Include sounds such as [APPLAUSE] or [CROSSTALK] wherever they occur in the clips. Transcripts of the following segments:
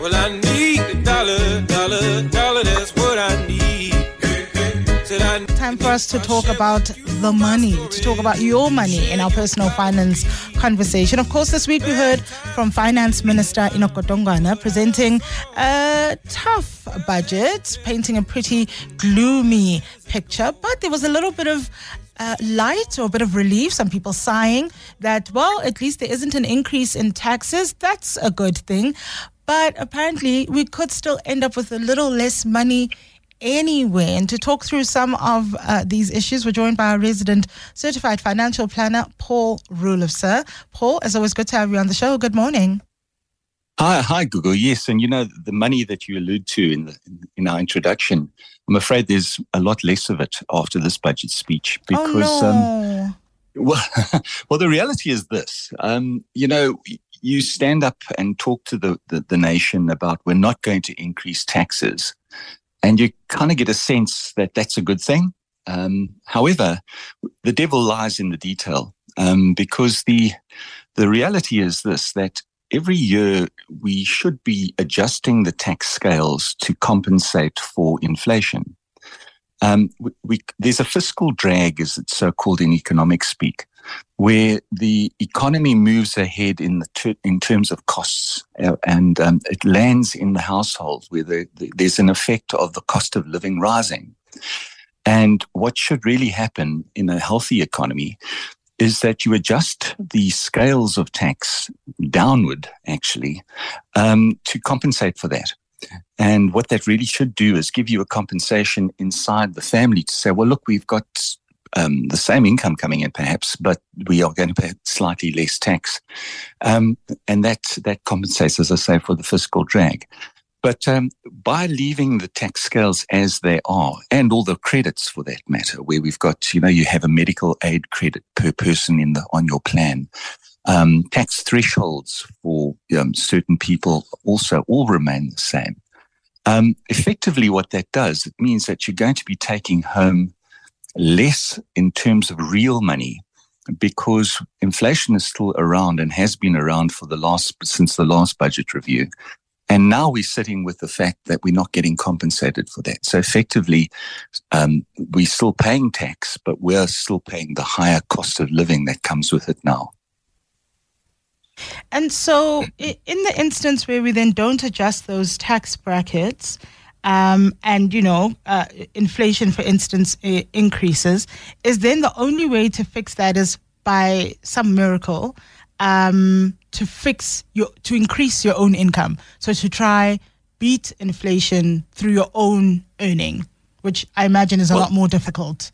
Well, I need the dollar, dollar, dollar. That's what I need. Time for us to talk about the money, to talk about your money in our personal finance conversation. Of course, this week we heard from Finance Minister Enoch Godongwana presenting a tough budget, painting a pretty gloomy picture, but there was a little bit of uh, light or a bit of relief. Some people sighing that, well, at least there isn't an increase in taxes. That's a good thing. But apparently, we could still end up with a little less money anyway. And to talk through some of uh, these issues, we're joined by our resident certified financial planner, Paul Roelofse. Paul, as always, good to have you on the show. Good morning. Hi, hi, Google. Yes, and you know the money that you allude to in the, in our introduction. I'm afraid there's a lot less of it after this budget speech because, oh, no. um, [LAUGHS] well, well, the reality is this. Um, you know, you stand up and talk to the, the, the nation about we're not going to increase taxes, and you kind of get a sense that that's a good thing. Um, however, the devil lies in the detail um, because the the reality is this that every year we should be adjusting the tax scales to compensate for inflation. Um, we, we, there's a fiscal drag, as it's so called in economic speak, where the economy moves ahead in the ter- in terms of costs, uh, and um, it lands in the household where the, the, there's an effect of the cost of living rising. And what should really happen in a healthy economy is that you adjust the scales of tax downward, actually, um, to compensate for that. And what that really should do is give you a compensation inside the family to say, well, look, we've got um, the same income coming in, perhaps, but we are going to pay slightly less tax, um, and that that compensates, as I say, for the fiscal drag. But um, by leaving the tax scales as they are, and all the credits for that matter, where we've got, you know, you have a medical aid credit per person in the on your plan, um, tax thresholds for um, certain people also all remain the same. Um, effectively, what that does, it means that you're going to be taking home less in terms of real money because inflation is still around and has been around for the last since the last budget review. And now we're sitting with the fact that we're not getting compensated for that. So effectively, um, we're still paying tax, but we're still paying the higher cost of living that comes with it now. And so, in the instance where we then don't adjust those tax brackets, um, and you know, uh, inflation, for instance, increases, is then the only way to fix that is by some miracle um, to fix your to increase your own income. So to try beat inflation through your own earning, which I imagine is a well, lot more difficult.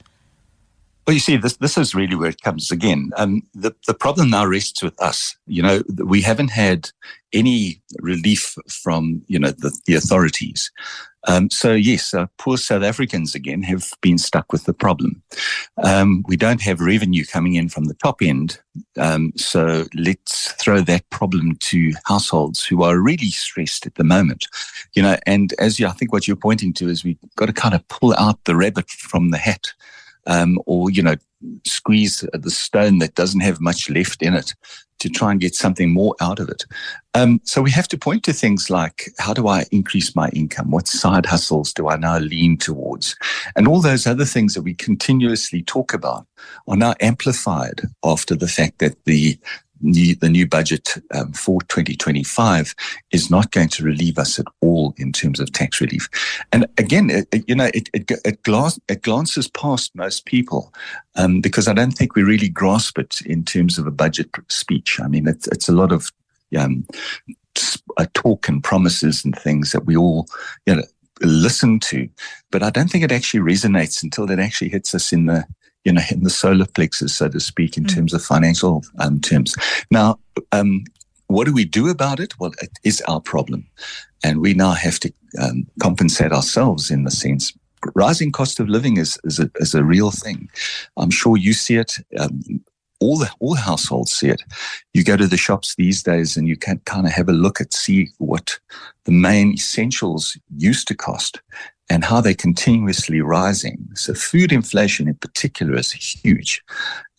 Well, you see, this this is really where it comes again. Um, the the problem now rests with us. You know, we haven't had any relief from you know the, the authorities. Um, so yes, uh, poor South Africans again have been stuck with the problem. Um, we don't have revenue coming in from the top end, um, so let's throw that problem to households who are really stressed at the moment. You know, and as you, I think what you're pointing to is we've got to kind of pull out the rabbit from the hat um, or you know squeeze the stone that doesn't have much left in it to try and get something more out of it. Um, so we have to point to things like how do I increase my income? What side hustles do I now lean towards? And all those other things that we continuously talk about are now amplified after the fact that the the new budget um, for 2025 is not going to relieve us at all in terms of tax relief. And again, it, it, you know, it, it, glance, it, glances past most people um, because I don't think we really grasp it in terms of a budget speech. I mean, it's, it's a lot of um, a talk and promises and things that we all, you know, listen to, but I don't think it actually resonates until it actually hits us in the you know, in the solar plexus, so to speak, in mm. terms of financial um, terms. Now, um, what do we do about it? Well, it is our problem. And we now have to um, compensate ourselves in the sense. Rising cost of living is, is, a, is a real thing. I'm sure you see it. Um, all the all households see it. You go to the shops these days and you can kind of have a look at see what the main essentials used to cost and how they're continuously rising. So food inflation in particular is huge.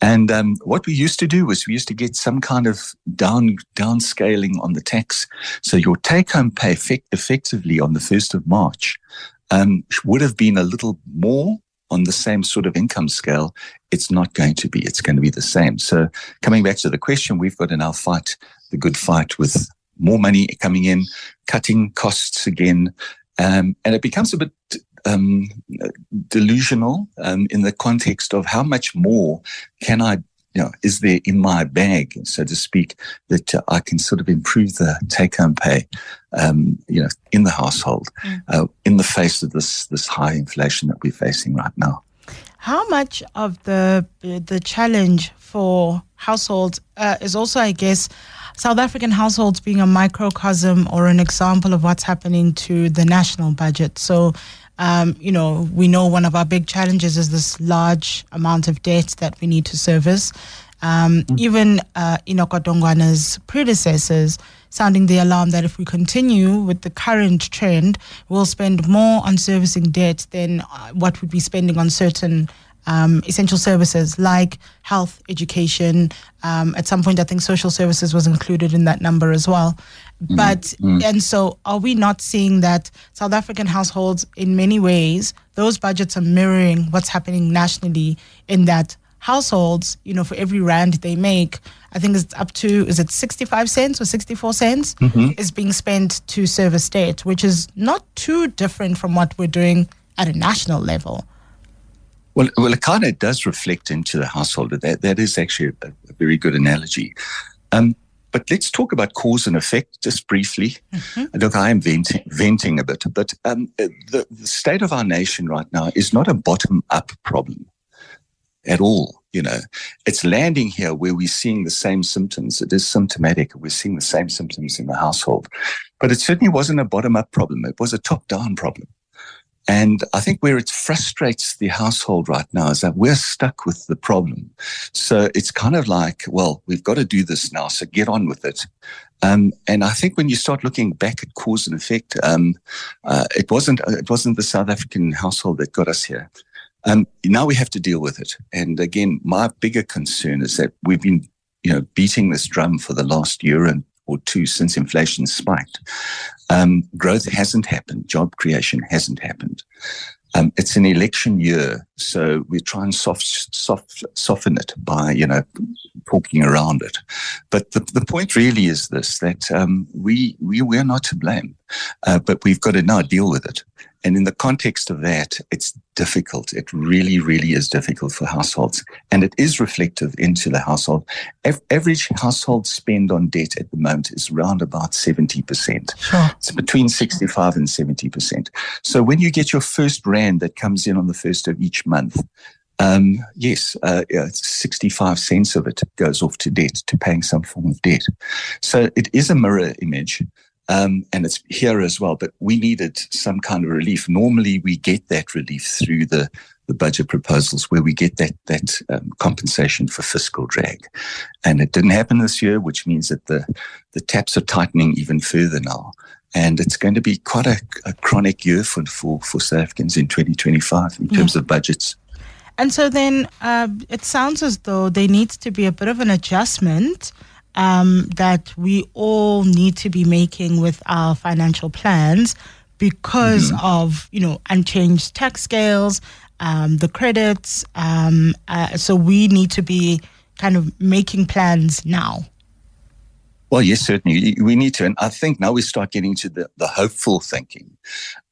And um, what we used to do was we used to get some kind of down downscaling on the tax. So your take home pay effect, effectively on the 1st of March um, would have been a little more on the same sort of income scale. It's not going to be. It's going to be the same. So coming back to the question, we've got to now fight the good fight with more money coming in, cutting costs again, um, and it becomes a bit um, delusional um, in the context of how much more can I, you know, is there in my bag, so to speak, that uh, I can sort of improve the take-home pay, um, you know, in the household, mm. uh, in the face of this this high inflation that we're facing right now. How much of the the challenge for households uh, is also, I guess, South African households being a microcosm or an example of what's happening to the national budget. So, um, you know, we know one of our big challenges is this large amount of debt that we need to service. Um. Even uh, Enoch Godongwana's predecessors sounding the alarm that if we continue with the current trend, we'll spend more on servicing debt than uh, what we'd be spending on certain um, essential services like health, education. Um, at some point, I think social services was included in that number as well. Mm-hmm. But, mm-hmm. and so are we not seeing that South African households, in many ways, those budgets are mirroring what's happening nationally in that households, you know, for every rand they make, I think it's up to, is it 65 cents or 64 cents mm-hmm. is being spent to service debt, which is not too different from what we're doing at a national level. Well, well, it kind of does reflect into the household. That that is actually a, a very good analogy. Um, but let's talk about cause and effect just briefly. Mm-hmm. Look, I am venting, venting a bit, but um, the, the state of our nation right now is not a bottom up problem at all. You know, it's landing here where we're seeing the same symptoms. It is symptomatic. We're seeing the same symptoms in the household, but it certainly wasn't a bottom up problem. It was a top down problem. And I think where it frustrates the household right now is that we're stuck with the problem. So it's kind of like, well, we've got to do this now. So get on with it. Um, and I think when you start looking back at cause and effect, um, uh, it wasn't it wasn't the South African household that got us here. Um, now we have to deal with it. And again, my bigger concern is that we've been, you know, beating this drum for the last year and or two since inflation spiked. Um, growth hasn't happened. Job creation hasn't happened. Um, it's an election year, so we try and soft, soft, soften it by, you know, talking around it. But the, the point really is this, that um, we, we, we're not to blame, uh, but we've got to now deal with it. And in the context of that, it's difficult. It really, really is difficult for households. And it is reflective into the household. Average household spend on debt at the moment is around about 70%. Sure. It's between 65 and 70%. So when you get your first rand that comes in on the first of each month, um, yes, uh, yeah, 65 cents of it goes off to debt, to paying some form of debt. So it is a mirror image. Um, and it's here as well. But we needed some kind of relief. Normally, we get that relief through the the budget proposals where we get that that um, compensation for fiscal drag, and it didn't happen this year, which means that the the taps are tightening even further now. And it's going to be quite a, a chronic year for, for, for South Africans in 2025 in terms of budgets. And so then uh, it sounds as though there needs to be a bit of an adjustment um, that we all need to be making with our financial plans because mm-hmm. of you know unchanged tax scales, um, the credits. Um, uh, so we need to be kind of making plans now. Well, yes, certainly. We need to. And I think now we start getting to the, the hopeful thinking.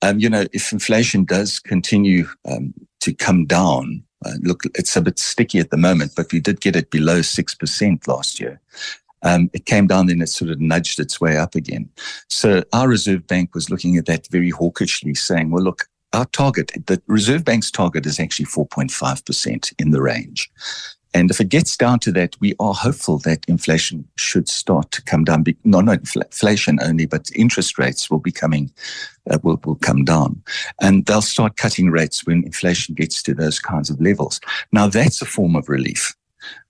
Um, you know, if inflation does continue um, to come down, uh, look, it's a bit sticky at the moment, but we did get it below 6% last year. Um, it came down then it sort of nudged its way up again. So our Reserve Bank was looking at that very hawkishly, saying, well, look, our target, the Reserve Bank's target is actually 4.5% in the range. And if it gets down to that, we are hopeful that inflation should start to come down. Not, not inflation only, but interest rates will be coming, uh, will, will come down. And they'll start cutting rates when inflation gets to those kinds of levels. Now, that's a form of relief.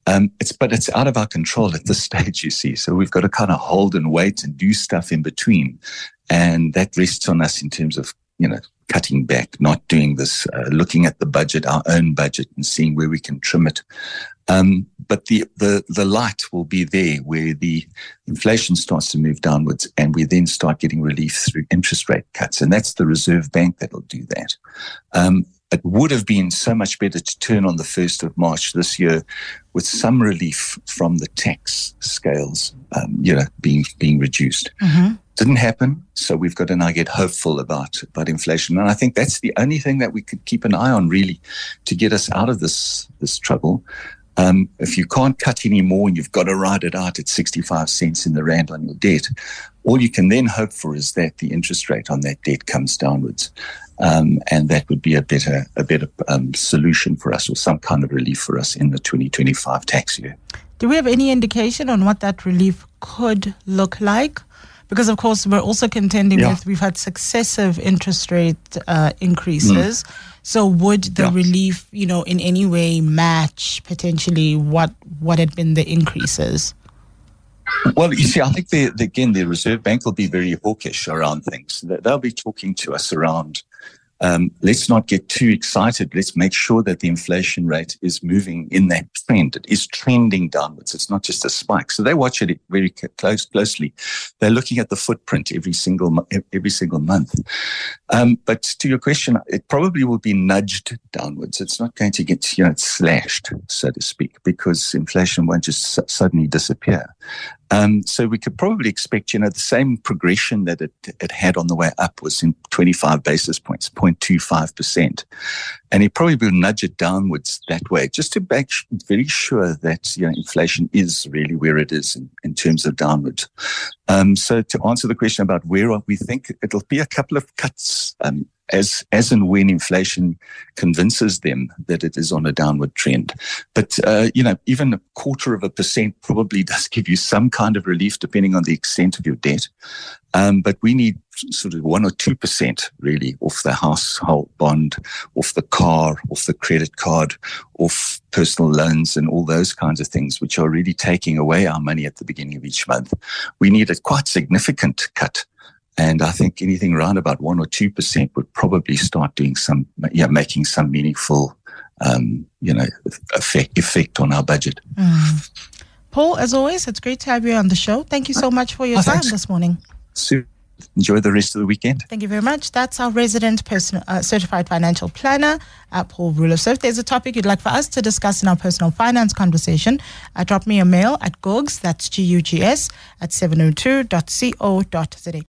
Um, it's but it's out of our control at this [LAUGHS] stage, you see. So we've got to kind of hold and wait and do stuff in between, and that rests on us in terms of you know cutting back, not doing this, uh, looking at the budget, our own budget, and seeing where we can trim it. Um, but the, the, the light will be there where the inflation starts to move downwards and we then start getting relief through interest rate cuts. And that's the Reserve Bank that'll do that. Um, it would have been so much better to turn on the 1st of March this year with some relief from the tax scales, um, you know, being, being reduced. Mm-hmm. Didn't happen. So we've got to now get hopeful about, about inflation. And I think that's the only thing that we could keep an eye on really to get us out of this, this trouble. Um, if you can't cut any more and you've got to ride it out at 65 cents in the rand on your debt, all you can then hope for is that the interest rate on that debt comes downwards. Um, and that would be a better, a better um, solution for us or some kind of relief for us in the 2025 tax year. Do we have any indication on what that relief could look like? Because, of course, we're also contending Yeah. with we've had successive interest rate uh, increases. So, would the Yeah. relief, you know, in any way match potentially what what had been the increases? Well, you see, I think the, the, again, the Reserve Bank will be very hawkish around things. They- They'll be talking to us around, um, let's not get too excited. Let's make sure that the inflation rate is moving in that trend. It is trending downwards. It's not just a spike. So they watch it very close, closely. They're looking at the footprint every single, every single month. Um, but to your question, it probably will be nudged downwards. It's not going to get, you know, slashed, so to speak, because inflation won't just su- suddenly disappear. Um, so we could probably expect, you know, the same progression that it, it had on the way up was in 25 basis points, 0.25%. And it probably will nudge it downwards that way, just to make very sure that, you know, inflation is really where it is in, in terms of downward. Um, so to answer the question about where we think it'll be a couple of cuts, um, as, as and when inflation convinces them that it is on a downward trend. But, uh, you know, even a quarter of a percent probably [LAUGHS] does give you some kind of relief depending on the extent of your debt. Um, but we need sort of one or 2% really off the household bond, off the car, off the credit card, off personal loans and all those kinds of things, which are really taking away our money at the beginning of each month. We need a quite significant cut. And I think anything around about one or two percent would probably start doing some, yeah, making some meaningful, um, you know, effect effect on our budget. Mm. Paul, as always, it's great to have you on the show. Thank you so much for your Oh, time thanks. this morning. So enjoy the rest of the weekend. Thank you very much. That's our resident personal, uh, certified financial planner, uh, Paul Ruler. So if there's a topic you'd like for us to discuss in our personal finance conversation, uh, drop me a mail at gugs, that's G-U-G-S, at 702.co.za.